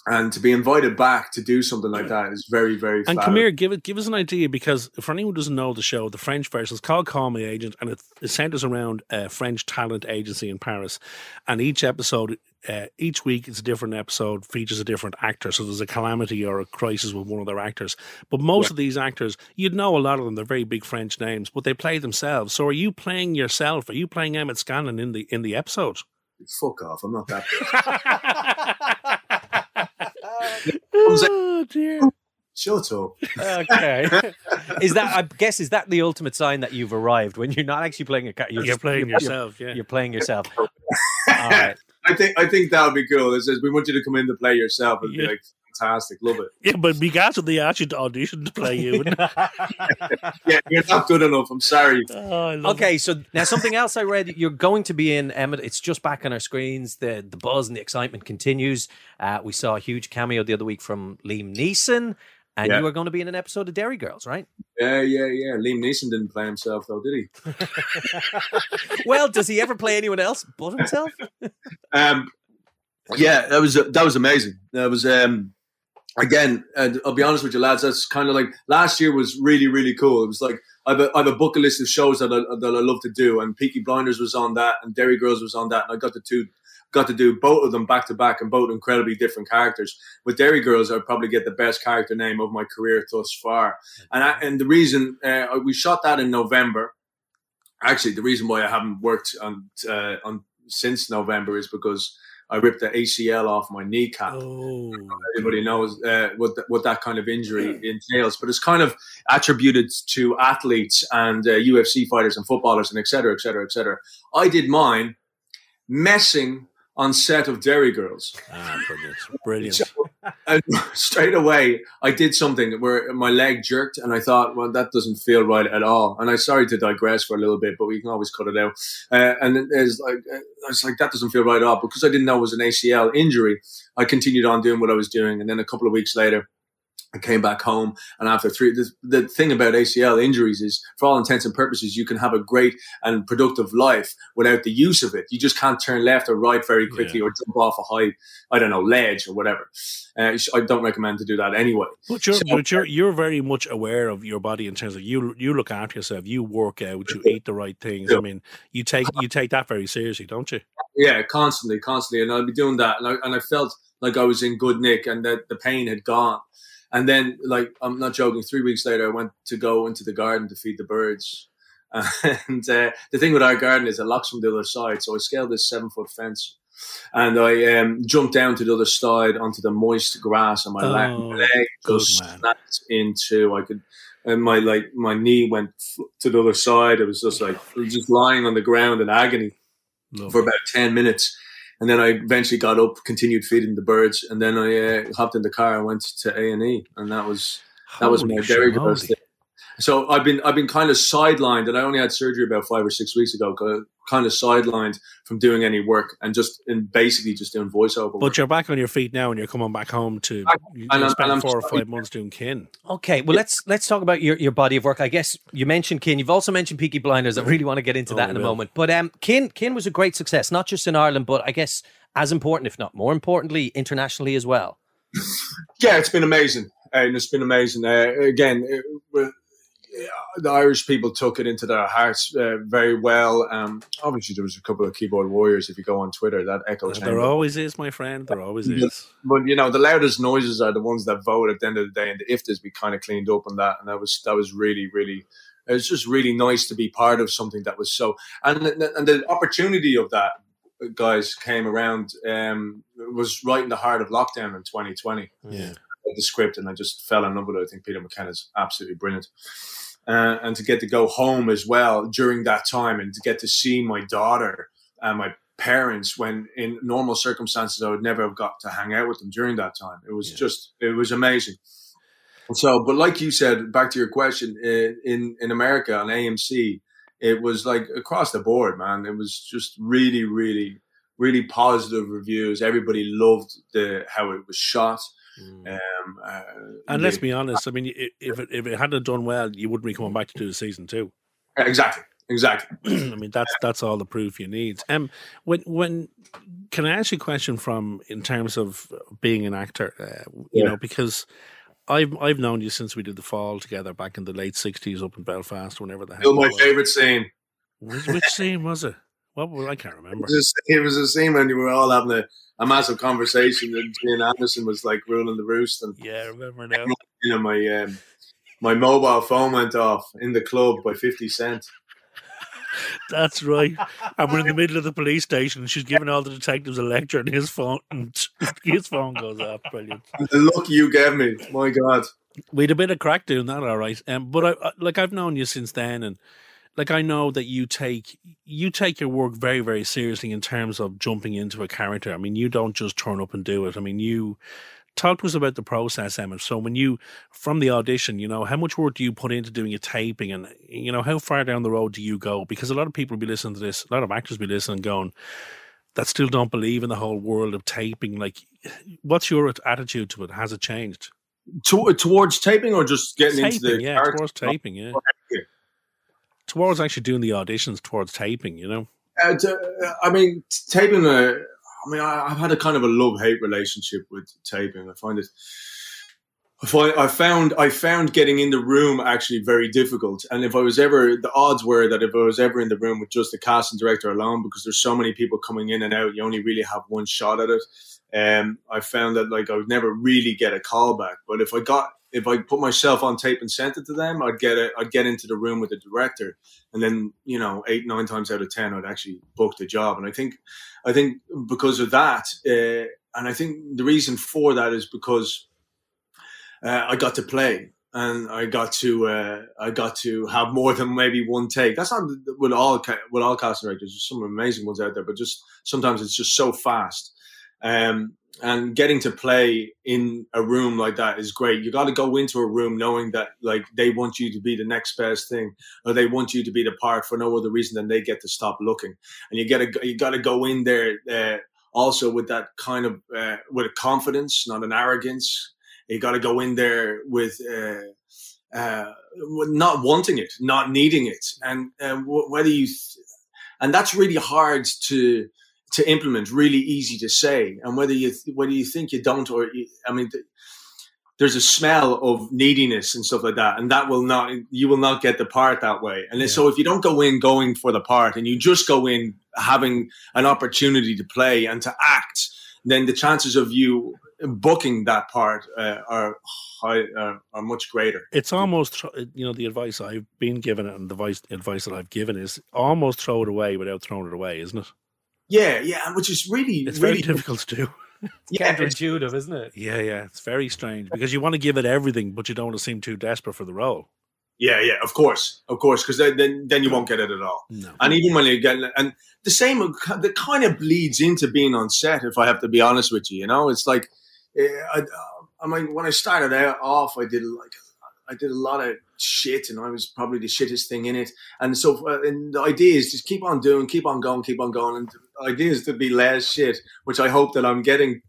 and to be invited back to do something like that is very, very. And come flattering. here, give it, give us an idea because for anyone who doesn't know the show, the French version is called Call Me Agent, and it, it centers around a French talent agency in Paris. And each episode, uh, each week, it's a different episode, features a different actor. So there's a calamity or a crisis with one of their actors. But most of these actors, you'd know a lot of them. They're very big French names, but they play themselves. So are you playing yourself? Are you playing Emmett Scanlan in the in the episode? Fuck off! I'm not that. Big. oh dear. Shut up. Okay. is that, I guess, is that the ultimate sign that you've arrived when you're not actually playing a cat? You're, just- playing you're- yourself, yeah. You're playing yourself. All right. I think I think that would be cool. It says we want you to come in to play yourself. It'd Yeah. be like fantastic. Love it. Yeah, but because of the asked you to audition to play you. wouldn't? Yeah, you're not good enough. I'm sorry. oh, I love Okay, so now something else I read you're going to be in Emmett. It's just back on our screens. The the buzz and the excitement continues. Uh, we saw a huge cameo the other week from Liam Neeson, and Yeah. you are going to be in an episode of Derry Girls, right? Yeah, yeah, yeah. Liam Neeson didn't play himself though, did he? Well, does he ever play anyone else but himself? Um, yeah, that was that was amazing. That was um, again. And I'll be honest with you, lads. That's kind of like last year was really really cool. It was like I've a, I've a bucket list of shows that I, that I love to do, and Peaky Blinders was on that, and Derry Girls was on that, and I got the do got to do both of them back to back, and both incredibly different characters. With Derry Girls, I'd probably get the best character name of my career thus far, and I, and the reason uh, we shot that in November. Actually, the reason why I haven't worked on uh, on since November is because I ripped the ACL off my kneecap. Oh, Everybody knows uh, what th- what that kind of injury entails, but it's kind of attributed to athletes and uh, UFC fighters and footballers and et cetera, et cetera, et cetera. I did mine messing on set of Derry Girls. ah, brilliant, brilliant. And straight away, I did something where my leg jerked, and I thought, well, that doesn't feel right at all. And I'm sorry to digress for a little bit, but we can always cut it out. Uh, and it's like, I was like, that doesn't feel right at all. Because I didn't know it was an ACL injury, I continued on doing what I was doing. And then a couple of weeks later, I came back home, and after three, the, the thing about ACL injuries is, for all intents and purposes, you can have a great and productive life without the use of it. You just can't turn left or right very quickly, Yeah. or jump off a high, I don't know, ledge or whatever. Uh, I don't recommend to do that anyway. But you're, So- but you're you're very much aware of your body in terms of you you look after yourself, you work out, you eat the right things. I mean, you take you take that very seriously, don't you? Yeah, constantly, constantly, and I'll be doing that, and I and I felt like I was in good nick, and that the pain had gone. And then, like, I'm not joking. Three weeks later, I went to go into the garden to feed the birds. And uh, the thing with our garden is it locks from the other side, so I scaled this seven foot fence, and I um, jumped down to the other side onto the moist grass, and my leg, Oh, leg good just man. snapped into. I could. And my like my knee went to the other side. It was just like just lying on the ground in agony for about 10 minutes. And then I eventually got up, continued feeding the birds, and then I uh, hopped in the car and went to A and E, and that was that was Holy my very first thing. So I've been I've been kind of sidelined, and I only had surgery about five or six weeks ago. Kind of sidelined from doing any work, and just and basically just doing voiceover. work. But you're back on your feet now, and you're coming back home to. You, and you I'm- spent I'm four or sorry. five months doing kin. Okay, well let's let's talk about your, your body of work. I guess you mentioned Kin. You've also mentioned Peaky Blinders. I really want to get into Oh, that we in a moment. But um, Kin Kin was a great success, not just in Ireland, but I guess as important, if not more importantly, internationally as well. yeah, it's been amazing, and it's been amazing. Uh, again, it, well, yeah, the Irish people took it into their hearts uh, very well. Um, obviously, there was a couple of keyboard warriors. If you go on Twitter, that echo There always is, my friend. There always is. But you know, the loudest noises are the ones that vote at the end of the day, and the IFTAs we kind of cleaned up on that, and that was that was really, really. It was just really nice to be part of something that was so, and the- and the opportunity of that, guys, came around. Um, was right in the heart of lockdown in 2020 Yeah. the script and I just fell in love with it. I think Peter McKenna's absolutely brilliant. Uh, and to get to go home as well during that time and to get to see my daughter and my parents when in normal circumstances I would never have got to hang out with them during that time. It was Yeah. just, it was amazing. So, but like you said, back to your question, in, in, in America on AMC, it was like across the board, man. It was just really, really, really positive reviews. Everybody loved the how it was shot. Mm. Um, uh, And let's be honest. I mean, if it, if it hadn't done well, you wouldn't be coming back to do the season two. exactly, exactly. I mean, that's that's all the proof you need. Um, when when can I ask you a question from in terms of being an actor? Uh, you Yeah. know, because I've I've known you since we did the fall together back in the late '60s up in Belfast, whenever the hell. Still my was. favorite scene. Which, which scene was it? What I can't remember. It was, a, it was a scene when we were all having a, a massive conversation, and Gillian Anderson was like ruling the roost, and Yeah, I remember now. you know my um, my mobile phone went off in the club by fifty cent. That's right. And we're in the middle of the police station, and she's giving all the detectives a lecture, and his phone and his phone goes off. Brilliant. The look you gave me, my God. We'd a bit of crack doing that, all right. Um, but I, I like I've known you since then, and like I know that you take you take your work very very seriously in terms of jumping into a character. I mean, you don't just turn up and do it. I mean, you talk to us about the process, Emmett. So when you from the audition, you know, how much work do you put into doing a taping, and you know, how far down the road do you go? Because a lot of people will be listening to this, a lot of actors will be listening, going. That still don't believe in the whole world of taping. Like, what's your attitude to it? Has it changed? To, towards taping or just getting into the yeah, character? towards taping, yeah. Towards actually doing the auditions, towards taping, you know. Uh, to- I mean, taping. Uh, I mean, I, I've had a kind of a love hate relationship with taping. I find it. I I found I found getting in the room actually very difficult. And if I was ever, the odds were that if I was ever in the room with just the casting director alone, because there's so many people coming in and out, you only really have one shot at it. Um, I found that like I would never really get a call back. But if I got if I put myself on tape and sent it to them, I'd get it. I'd get into the room with the director, and then you know eight nine times out of ten, I'd actually book the job. And I think, I think because of that, uh, and I think the reason for that is because uh, I got to play and I got to uh, I got to have more than maybe one take. That's not with all with all casting directors. There's some amazing ones out there, but just sometimes it's just so fast. Um, and getting to play in a room like that is great. You got to go into a room knowing that like they want you to be the next best thing, or they want you to be the part for no other reason than they get to stop looking. And you got to you got to go in there uh, also with that kind of uh, with a confidence, not an arrogance. You got to go in there with uh, uh, not wanting it, not needing it, and uh, whether you, th- and that's really hard to to implement. Really easy to say, and whether you th- whether you think you don't or you, I mean. Th- there's a smell of neediness and stuff like that, and that will not you will not get the part that way. And yeah. so if you don't go in going for the part, and you just go in having an opportunity to play and to act, then the chances of you booking that part uh, are high, uh, are much greater. It's almost you know the advice I've been given and the advice advice that I've given is almost throw it away without throwing it away, isn't it? Yeah, yeah, which is really it's really very difficult to do. yeah, counterintuitive, isn't it? Yeah, yeah, it's very strange because you want to give it everything, but you don't want to seem too desperate for the role. Yeah, yeah, of course, of course, because then, then then you won't get it at all. No. And even when you get and the same that kind of bleeds into being on set. If I have to be honest with you, you know, it's like eh, I, I mean, when I started out off, I did like I did a lot of shit, and I was probably the shittest thing in it. And so, uh, and the idea is just keep on doing, keep on going, keep on going. And the idea is to be less shit, which I hope that I'm getting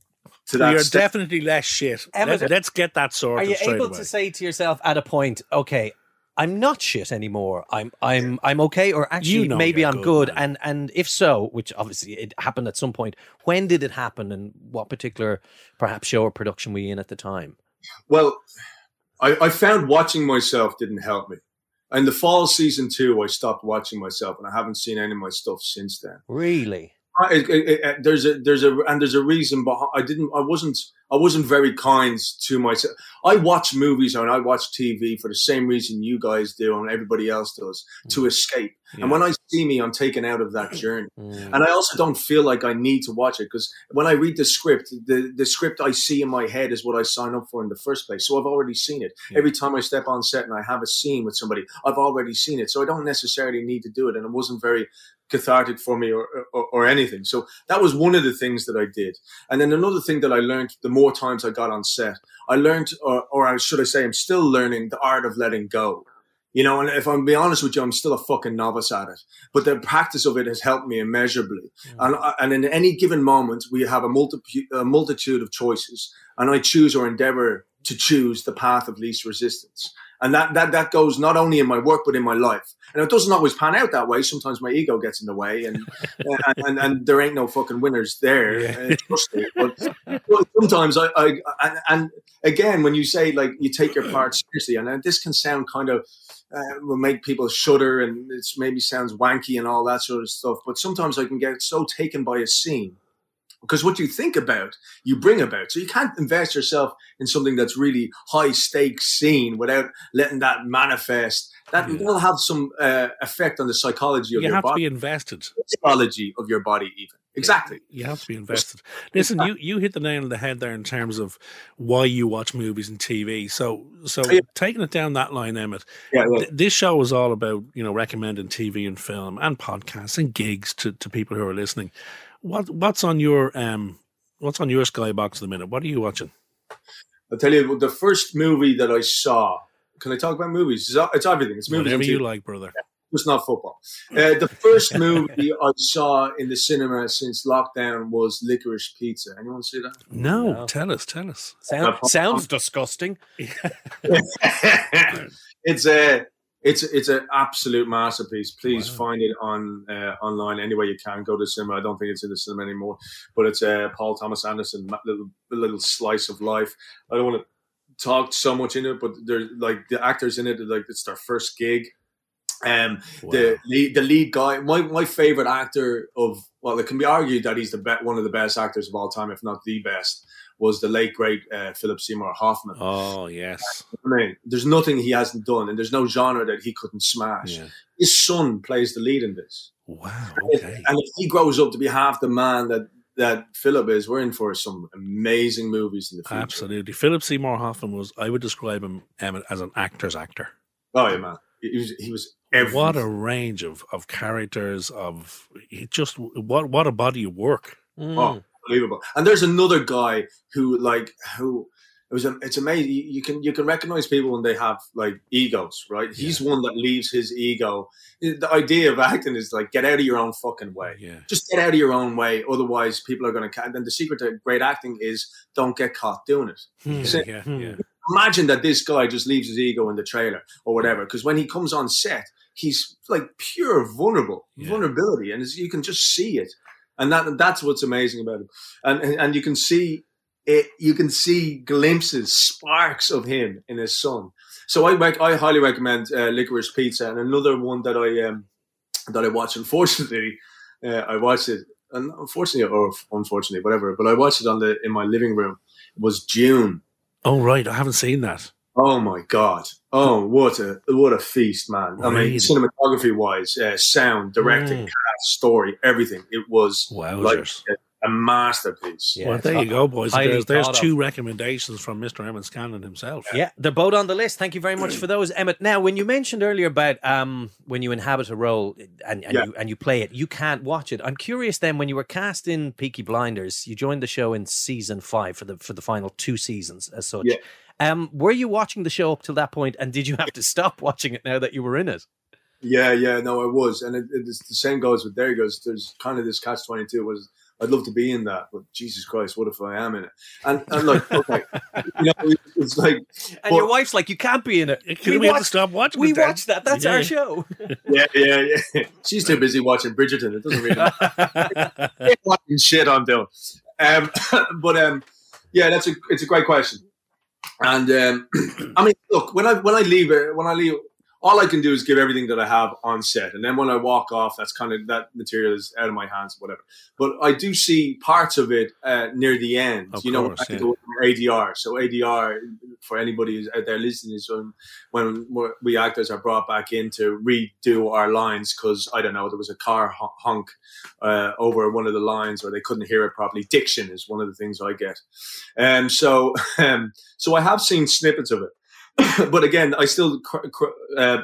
to that. You're step. definitely less shit. Let, us get that sorted. Are you able away. to say to yourself at a point, okay, I'm not shit anymore. I'm I'm I'm okay, or actually you know maybe I'm good, good. And and if so, which obviously it happened at some point, when did it happen, and what particular perhaps show or production were you in at the time? Well, I, I found watching myself didn't help me. In the fall season two, I stopped watching myself, and I haven't seen any of my stuff since then. Really? It, there's a there's a and there's a reason but I didn't I wasn't I wasn't very kind to myself. I watch movies and I watch TV for the same reason you guys do and everybody else does to escape. Yeah. And when I see me, I'm taken out of that journey. Mm. And I also don't feel like I need to watch it because when I read the script, the, the script I see in my head is what I sign up for in the first place. So I've already seen it. Yeah. Every time I step on set and I have a scene with somebody, I've already seen it. So I don't necessarily need to do it. And it wasn't very cathartic for me or, or, or, anything. So that was one of the things that I did. And then another thing that I learned the more times I got on set, I learned, or, or should I say, I'm still learning the art of letting go. You know, and if I'm be honest with you, I'm still a fucking novice at it. But the practice of it has helped me immeasurably. Mm. And, uh, and in any given moment, we have a, multi- a multitude of choices, and I choose or endeavor to choose the path of least resistance and that that that goes not only in my work but in my life. And it doesn't always pan out that way. Sometimes my ego gets in the way, and and, and, and, there ain't no fucking winners there. Yeah. But, but, sometimes I, I and, and, again when you say like you take your part seriously, and this can sound kind of. Uh, will make people shudder and it's maybe sounds wanky and all that sort of stuff. But sometimes I can get so taken by a scene because what you think about, you bring about. So you can't invest yourself in something that's really high stakes scene without letting that manifest. That yeah. will have some uh, effect on the psychology of you your body. You have to be invested. Psychology of your body, even exactly. You have to be invested. Listen, you, you hit the nail on the head there in terms of why you watch movies and TV. So so yeah. taking it down that line, Emmett. Yeah, yeah. Th- this show is all about you know recommending TV and film and podcasts and gigs to, to people who are listening. What what's on your um what's on your skybox at the minute? What are you watching? I'll tell you the first movie that I saw. Can I talk about movies? It's, it's everything. It's movies. Whatever you like, brother. It's not football. Uh, the first movie I saw in the cinema since lockdown was Licorice Pizza. Anyone see that? No, no. tell us, tell us. Sound, sounds disgusting. it's a it's it's an absolute masterpiece. Please wow. find it on uh, online any way you can. Go to the cinema. I don't think it's in the cinema anymore, but it's uh, Paul Thomas Anderson, little little slice of life. I don't want to talk so much in it, but there's like the actors in it. Like it's their first gig. Um, wow. the lead, the lead guy, my my favorite actor of well, it can be argued that he's the be- one of the best actors of all time, if not the best was the late great uh, Philip Seymour Hoffman. Oh yes, I mean, there's nothing he hasn't done, and there's no genre that he couldn't smash. Yeah. His son plays the lead in this. Wow, okay. and if he grows up to be half the man that that Philip is, we're in for some amazing movies in the future. Absolutely, Philip Seymour Hoffman was. I would describe him um, as an actor's actor. Oh yeah, man. He was. He was everything. What a range of, of characters of just what what a body of work. Mm. Oh, unbelievable. And there's another guy who like who it was it's amazing. You, you, can you can recognize people when they have like egos, right? He's one that leaves his ego. The idea of acting is like get out of your own fucking way. Yeah. Just get out of your own way. Otherwise, people are going to. And then the secret to great acting is don't get caught doing it. Hmm. So- yeah, yeah. Imagine that this guy just leaves his ego in the trailer or whatever. Because when he comes on set, he's like pure vulnerable Yeah. vulnerability, and you can just see it. And that that's what's amazing about him. And and you can see it. You can see glimpses, sparks of him in his son. So I rec- I highly recommend uh, Licorice Pizza. And another one that I um that I watched. Unfortunately, uh, I watched it. And unfortunately, or unfortunately, whatever. But I watched it on the in my living room. It was Dune. Oh right, I haven't seen that. Oh my god! Oh, what a what a feast, man! I mean, cinematography wise, uh, sound, directing, Mm. cast, story, everything. It was Wowzers. like a, a masterpiece. Yeah, well, there you hi- go, boys. There's, there's thought of. two recommendations from Mr. Emmett Scanlan himself. Yeah, they're both on the list. Thank you very much for those, Emmett. Now, when you mentioned earlier about um, when you inhabit a role and, and Yeah. you and you play it, you can't watch it. I'm curious. Then, when you were cast in Peaky Blinders, you joined the show in season five for the for the final two seasons, as such. Yeah. Um, were you watching the show up till that point, and did you have to stop watching it now that you were in it? yeah, yeah. No, I was, and it, it's the same goes with there. Goes there's kind of this catch twenty two. Was I'd love to be in that, but Jesus Christ, what if I am in it? And, and like, okay, you know, it's like, And your wife's like, you can't be in it. Can we, have to stop watching we it then? watched that. That's Yeah. our show. yeah, yeah, yeah. She's too busy watching Bridgerton. It doesn't really watching shit I'm doing. Um, but um, yeah, that's a it's a great question. And um, I mean, look, when I when I leave it, when I leave, all I can do is give everything that I have on set, and then when I walk off, that's kind of that material is out of my hands, whatever. But I do see parts of it uh, near the end. Of you know, course, I yeah. go ADR. So ADR for anybody who's out there listening is when when we're- actors are brought back in to redo our lines because I don't know there was a car honk uh, over one of the lines or they couldn't hear it properly. Diction is one of the things I get, um, so um, so I have seen snippets of it, but again, I still cr- cr- uh,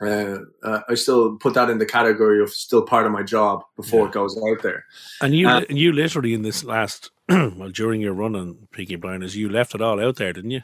uh, uh, I still put that in the category of still part of my job before Yeah. it goes out there. And you, and you literally in this last, well, during your run on Peaky Blinders, you left it all out there, didn't you?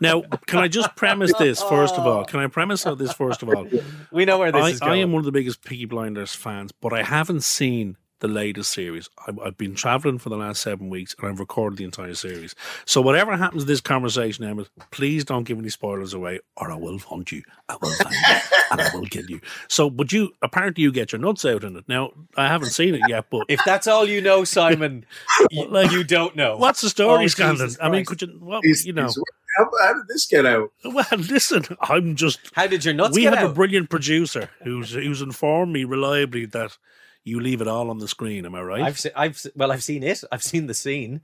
Now, can I just premise this first of all? Can I premise this first of all? We know where this I, is I am one of the biggest Peaky Blinders fans, but I haven't seen the latest series. I, I've been traveling for the last seven weeks, and I've recorded the entire series. So whatever happens to this conversation, Emmett, please don't give any spoilers away, or I will hunt you. I will find you, and I will kill you. So, but you apparently you get your nuts out in it. Now, I haven't seen it yet, but if that's all you know, Simon, you, Like- you don't know. what's the story, Oh, Scanlan? Jesus I mean, could you? What, These- you know, how, how did this get out? well, listen, I'm just. How did your nuts we get have out? a brilliant producer who's who's informed me reliably that you leave it all on the screen. Am I right? I've se- I've se- well, I've seen it. I've seen the scene.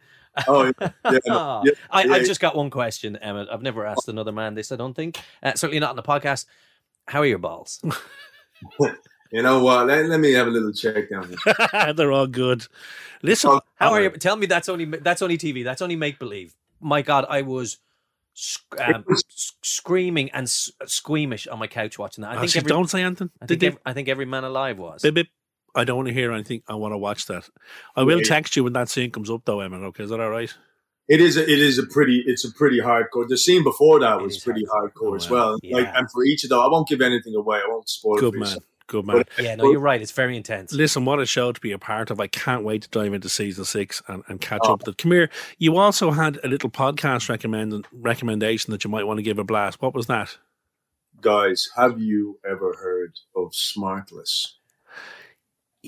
Oh, yeah, yeah, no, Ah, yeah, I, yeah. I've just got one question, Emmett. I've never asked another man this. I don't think. Uh, certainly not on the podcast. How are your balls? You know what? Let, let me have a little check down here. They're all good. Listen, Oh, How are you? Tell me that's only that's only TV. That's only make believe. My God, I was sc- um, s- screaming and s- squeamish on my couch watching that. I I think think every, don't say anything. I Did think they- I think every man alive was. Bip, bip. I don't want to hear anything. I want to watch that. I will Yeah. text you when that scene comes up, though, Emmett. Okay, is that all right? It is. A, it is a pretty. It's a pretty hardcore. The scene before that It was pretty hardcore. hardcore oh, as Oh, wow. well. Like, Yeah. and for each of them, I won't give anything away. I won't spoil. it Good for man. yourself. Good man. Yeah, no, you're right. It's very intense. Listen, what a show to be a part of. I can't wait to dive into season six and, and catch Oh. up with it. Come here. You also had a little podcast recommend, recommendation that you might want to give a blast. What was that? Guys, have you ever heard of Smartless?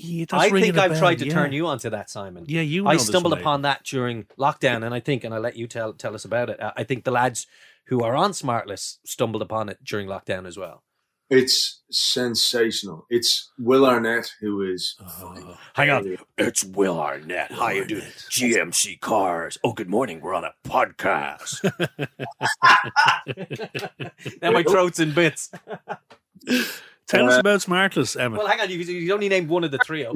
Yeah, I think I've tried to turn you onto that, Simon. Yeah, you. I know this stumbled upon that during lockdown, and I think, and I'll let you tell tell us about it. uh, I think the lads who are on Smartless stumbled upon it during lockdown as well. It's sensational. It's Will Arnett who is. Oh. Hang on, it's Will Arnett. How you doing? GMC Cars. Oh, good morning. We're on a podcast. now my throat's in bits. Tell us Uh, about Smartless, Emmett. Well, hang on. You, you only named one of the trio.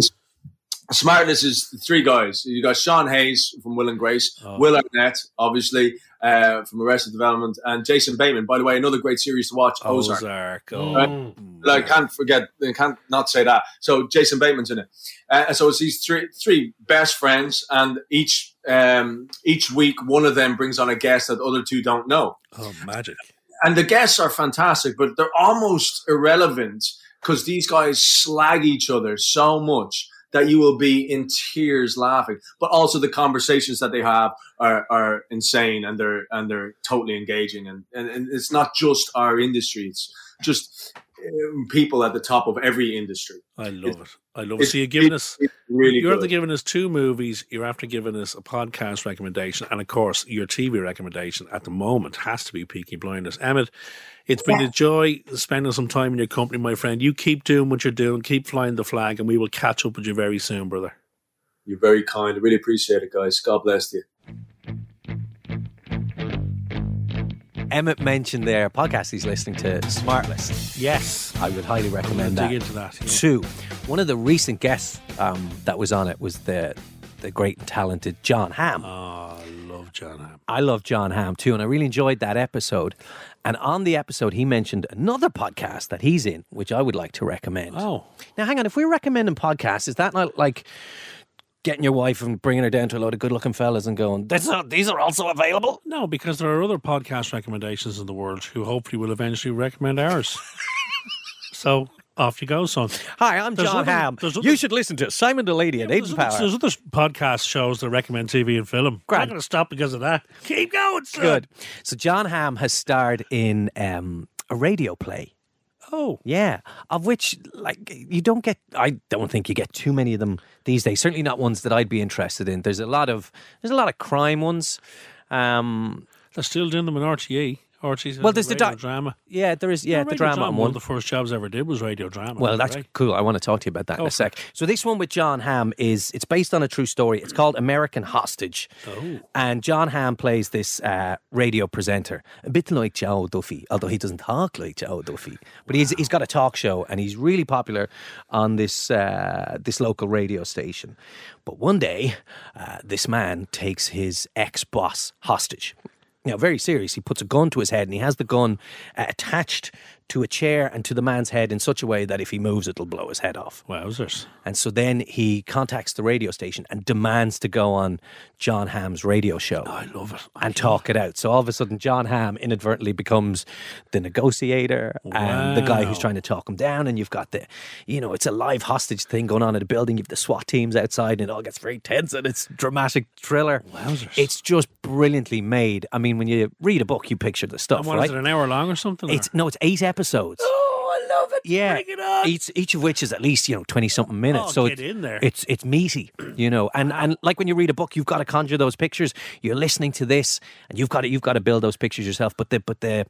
Smartless is three guys. You got Sean Hayes from Will and Grace, Oh. Will Arnett, obviously, uh, from Arrested Development, and Jason Bateman. By the way, another great series to watch, Ozark. Ozark. Oh. Right. I can't forget, I can't not say that. So Jason Bateman's in it. Uh, so it's these three three best friends, and each um, each week one of them brings on a guest that the other two don't know. Oh, magic. And the guests are fantastic, but they're almost irrelevant because these guys slag each other so much that you will be in tears laughing. But also the conversations that they have are, are insane and they're and they're totally engaging. And, and, and it's not just our industry; it's just Um, people at the top of every industry. I love it. I love it. So you're giving us really you're after good. giving us two movies. You're after giving us a podcast recommendation, and of course, your TV recommendation at the moment has to be Peaky Blinders. Emmett, it's been a joy spending some time in your company, my friend. You keep doing what you're doing, keep flying the flag, and we will catch up with you very soon, brother. You're very kind. I really appreciate it, guys. God bless you. Emmett mentioned their podcast he's listening to, Smartless. Yes, I would highly recommend that. dig into that. yeah. Two, one of the recent guests um, that was on it was the the great and talented John Hamm. Oh, I love John Hamm. I love John Hamm too, and I really enjoyed that episode. And on the episode, he mentioned another podcast that he's in, which I would like to recommend. Oh, Now, hang on, if we're recommending podcasts, is that not like getting your wife and bringing her down to a load of good-looking fellas and going, "This, are, these are also available"? no, because there are other podcast recommendations in the world who hopefully will eventually recommend ours. so off you go, son. Hi, I'm There's John other- there's You should listen to Simon Delaney and There's Aidan Power. there's other podcast shows that recommend TV and film. I'm not going to stop because of that. Keep going, son. Good. So John Hamm has starred in um, a radio play. Oh, Yeah, of which like you don't get. I don't think you get too many of them these days. Certainly not ones that I'd be interested in. There's a lot of there's a lot of crime ones. Um, they're still doing them in RTE. RTE. Well, there's the drama. yeah, there is. Yeah, the radio drama One of the first jobs I ever did was radio drama. Well, that's right? cool. I want to talk to you about that in a sec. So this one with John Hamm is it's based on a true story. It's called American Hostage. Oh. And John Hamm plays this uh, radio presenter, a bit like Joe Duffy, although he doesn't talk like Joe Duffy. But he's he's got a talk show and he's really popular on this uh, this local radio station. But one day, uh, this man takes his ex boss hostage. Now, very serious. He puts a gun to his head and he has the gun uh, attached to a chair and to the man's head in such a way that if he moves, it'll blow his head off. Wowzers. And so then he contacts the radio station and demands to go on John Hamm's radio show I love it. and talk it out. So all of a sudden, John Hamm inadvertently becomes the negotiator and the guy who's trying to talk him down. And you've got the, you know, it's a live hostage thing going on in the building. You've the SWAT teams outside, and it all gets very tense and it's dramatic thriller. Wowzers. It's just brilliantly made. I mean, when you read a book, you picture the stuff, And what right? is it, an hour long or something? It's or? no, it's eight episodes. Oh, I love it. Yeah, Bring it on. each each of which is at least you know twenty something oh, minutes. Oh, so get it's, in there. It's it's meaty, you know, and and like when you read a book, you've got to conjure those pictures. You're listening to this, and you've got to you've got to build those pictures yourself. But the but the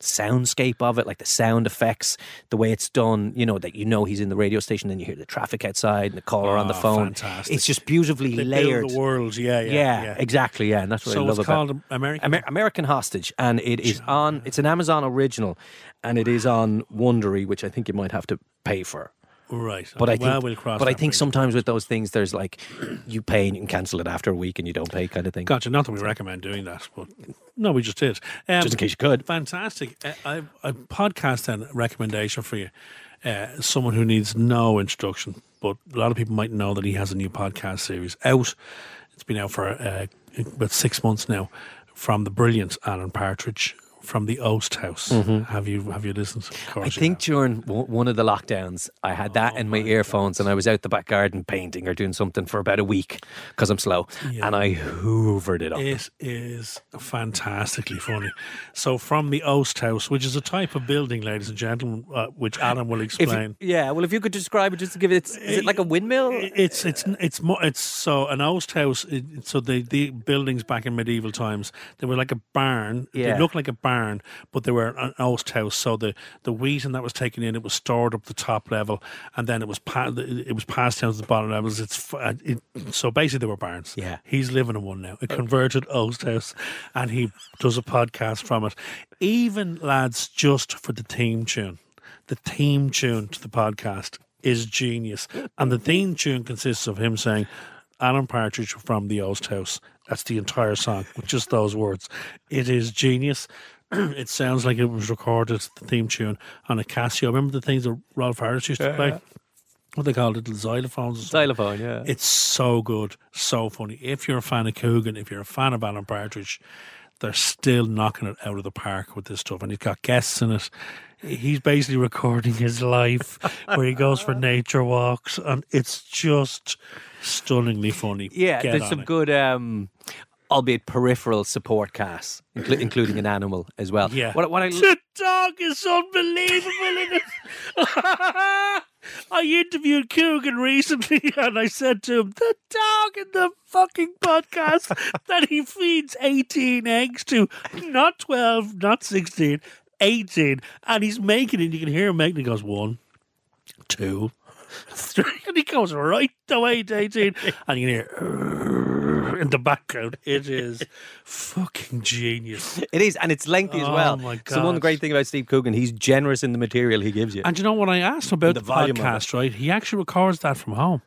soundscape of it, like the sound effects, the way it's done, you know, that you know he's in the radio station, then you hear the traffic outside and the caller on the Oh, phone. fantastic. It's just beautifully They layered. build the world. Yeah, yeah, yeah, yeah. exactly. Yeah, and that's what So I love about it. it's about called American. Amer- American Hostage, and it is on. It's an Amazon original, and it is on Wondery, which I think you might have to pay for. Right. But I well, think, we'll cross but I think bridge. sometimes with those things, there's like you pay and you can cancel it after a week, and you don't pay, kind of thing. Gotcha. Not that we recommend doing that, but no, we just did. Um, Just in case you could. Fantastic. Uh, a podcast then recommendation for you. Uh, someone who needs no introduction, but a lot of people might know that he has a new podcast series out. It's been out for uh, about six months now. From the brilliant Alan Partridge from the Oast House. Have you have you listened? Mm-hmm. I think during w- one of the lockdowns, I had that Oh in my earphones, and I was out the back garden painting or doing something for about a week because I'm slow, and I hoovered it up. It is fantastically funny. So, from the Oast House, which is a type of building, ladies and gentlemen, uh, which Alan will If you- explain. yeah, well, if you could describe it, just to give it, is it like a windmill? It's it's it's more it's so an oast house. It, so the the buildings back in medieval times they were like a barn. Yeah. They looked like a barn, but they were an oast house. So the the wheat and that was taken in. It was stored up the top level, and then it was pa- it was passed down to the bottom levels. It's f- uh, it, so basically they were barns. Yeah. he's living in one now, a converted oast house, and he does a podcast from it. Even lads, just for the theme tune, the theme tune to the podcast is genius, and the theme tune consists of him saying. Alan Partridge from the Oast House, That's the entire song with just those words. It is genius. it sounds like it was recorded, the theme tune, on a Casio. Remember the things that Rolf Harris used to play? What they call little xylophones. Xylophone, yeah. It's so good, so funny. If you're a fan of Coogan, if you're a fan of Alan Partridge, they're still knocking it out of the park with this stuff. And he's got guests in it. He's basically recording his life where he goes for nature walks, and it's just stunningly funny. Yeah, Get there's some it. good, um, albeit peripheral support cast, inclu- including an animal as well. Yeah. What, what I, The dog is unbelievable in. I interviewed Coogan recently and I said to him, the dog in the fucking podcast that he feeds 18 eggs to, not 12, not 16, 18. And he's making it, you can hear him making it. He goes, one, two, three. And he goes right the way to 18. And you can hear in the background. It is fucking genius. it is, and it's lengthy as Oh, well. my So one great thing about Steve Coogan, he's generous in the material he gives you. And you know what I asked him about The the, podcast, right? He actually records that from home.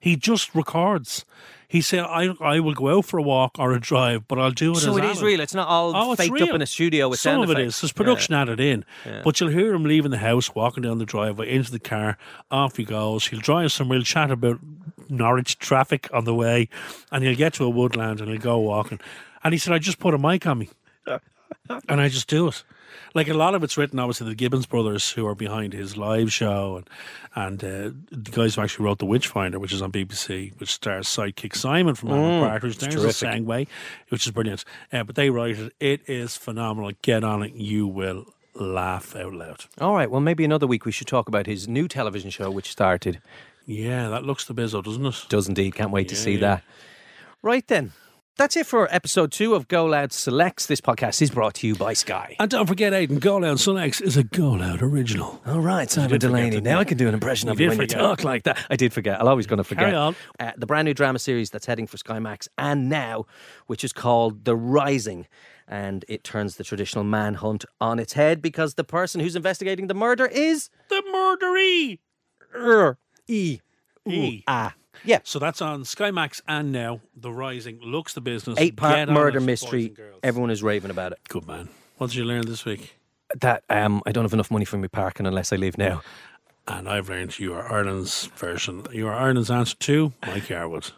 He just records. He said, I, I will go out for a walk or a drive, but I'll do it so it is Alan." real. It's not all Oh, faked real. up in a studio with Some sound of it effects. is. There's production added in. But you'll hear him leaving the house, walking down the driveway, into the car, off he goes. He'll drive somewhere, he'll chat about Norwich traffic on the way, and he'll get to a woodland and he'll go walking. And he said, I just put a mic on me. and I just do it. Like a lot of it's written, obviously, the Gibbons brothers who are behind his live show, and and uh, the guys who actually wrote The Witchfinder, which is on BBC, which stars sidekick Simon from Alan Partridge. There's a terrific. Sangway, which is brilliant. Uh, but they write it. It is phenomenal. Get on it. You will laugh out loud. All right, well, maybe another week we should talk about his new television show, which started. Yeah, that looks the bizzo, doesn't it? Does indeed. Can't wait to see yeah. that. Right then. That's it for episode two of Go Loud Selects. This podcast is brought to you by Sky. And don't forget, Aidan, Go Loud Selects is a Go Loud original. All right, Simon Delaney. Now? I can do an impression You of you when you talk like that. I did forget. I'm always going to forget. Carry on. Uh, the brand new drama series that's heading for Sky Max and now, which is called The Rising. And it turns the traditional manhunt on its head because the person who's investigating the murder is The Murdery! er, E. E. Ah. Yeah. So that's on Sky Max and now The Rising. Looks the business. Eight part murder it, mystery. Everyone is raving about it. Good man. What did you learn this week? That um, I don't have enough money for my parking unless I leave now. And I've learned you are Ireland's version. You are Ireland's answer to Mike Yarwood,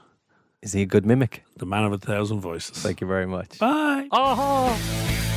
Is he a good mimic? the man of a thousand voices. Thank you very much. Bye. Oh.